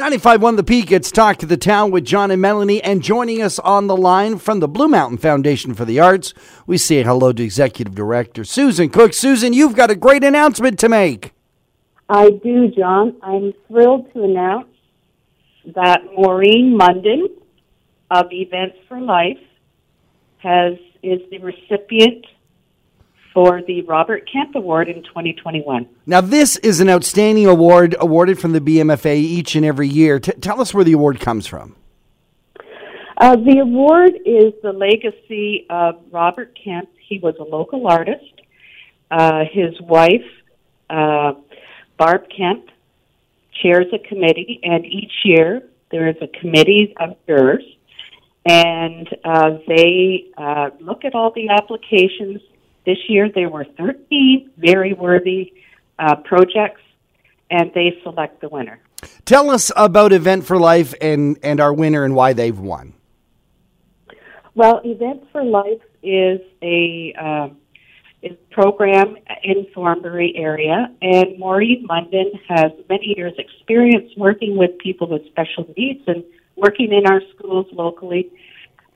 95.1 The Peak, it's Talk to the Town with John and Melanie. And joining us on the line from the Blue Mountain Foundation for the Arts, we say hello to Executive Director Susan Cook. Susan, you've got a great announcement to make. I do, John. I'm thrilled to announce that Maureen Munden of Events for Life has is the recipient for the Robert Kemp Award in 2021. Now, this is an outstanding award awarded from the BMFA each and every year. T- tell us where the award comes from. Uh, the award is the legacy of Robert Kemp. He was a local artist. Uh, his wife, uh, Barb Kemp, chairs a committee, and each year there is a committee of jurors, and uh, they uh, look at all the applications this year there were 13 very worthy uh, projects, and they select the winner. Tell us about Event for Life and, and our winner and why they've won. Well, Event for Life is a uh, is program in Thornbury area, and Maureen Munden has many years' experience working with people with special needs and working in our schools locally.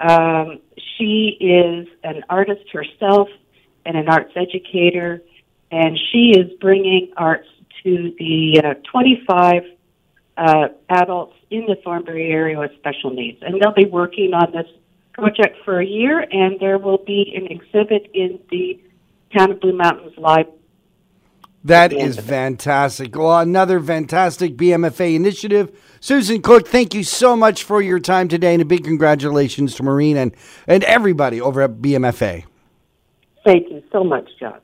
Um, she is an artist herself and an arts educator, and she is bringing arts to the uh, 25 uh, adults in the Thornbury area with special needs. And they'll be working on this project for a year, and there will be an exhibit in the Town of Blue Mountains Library. That is fantastic. Well, another fantastic BMFA initiative. Susan Cook, thank you so much for your time today, and a big congratulations to Maureen and, and everybody over at BMFA. Thank you so much, John.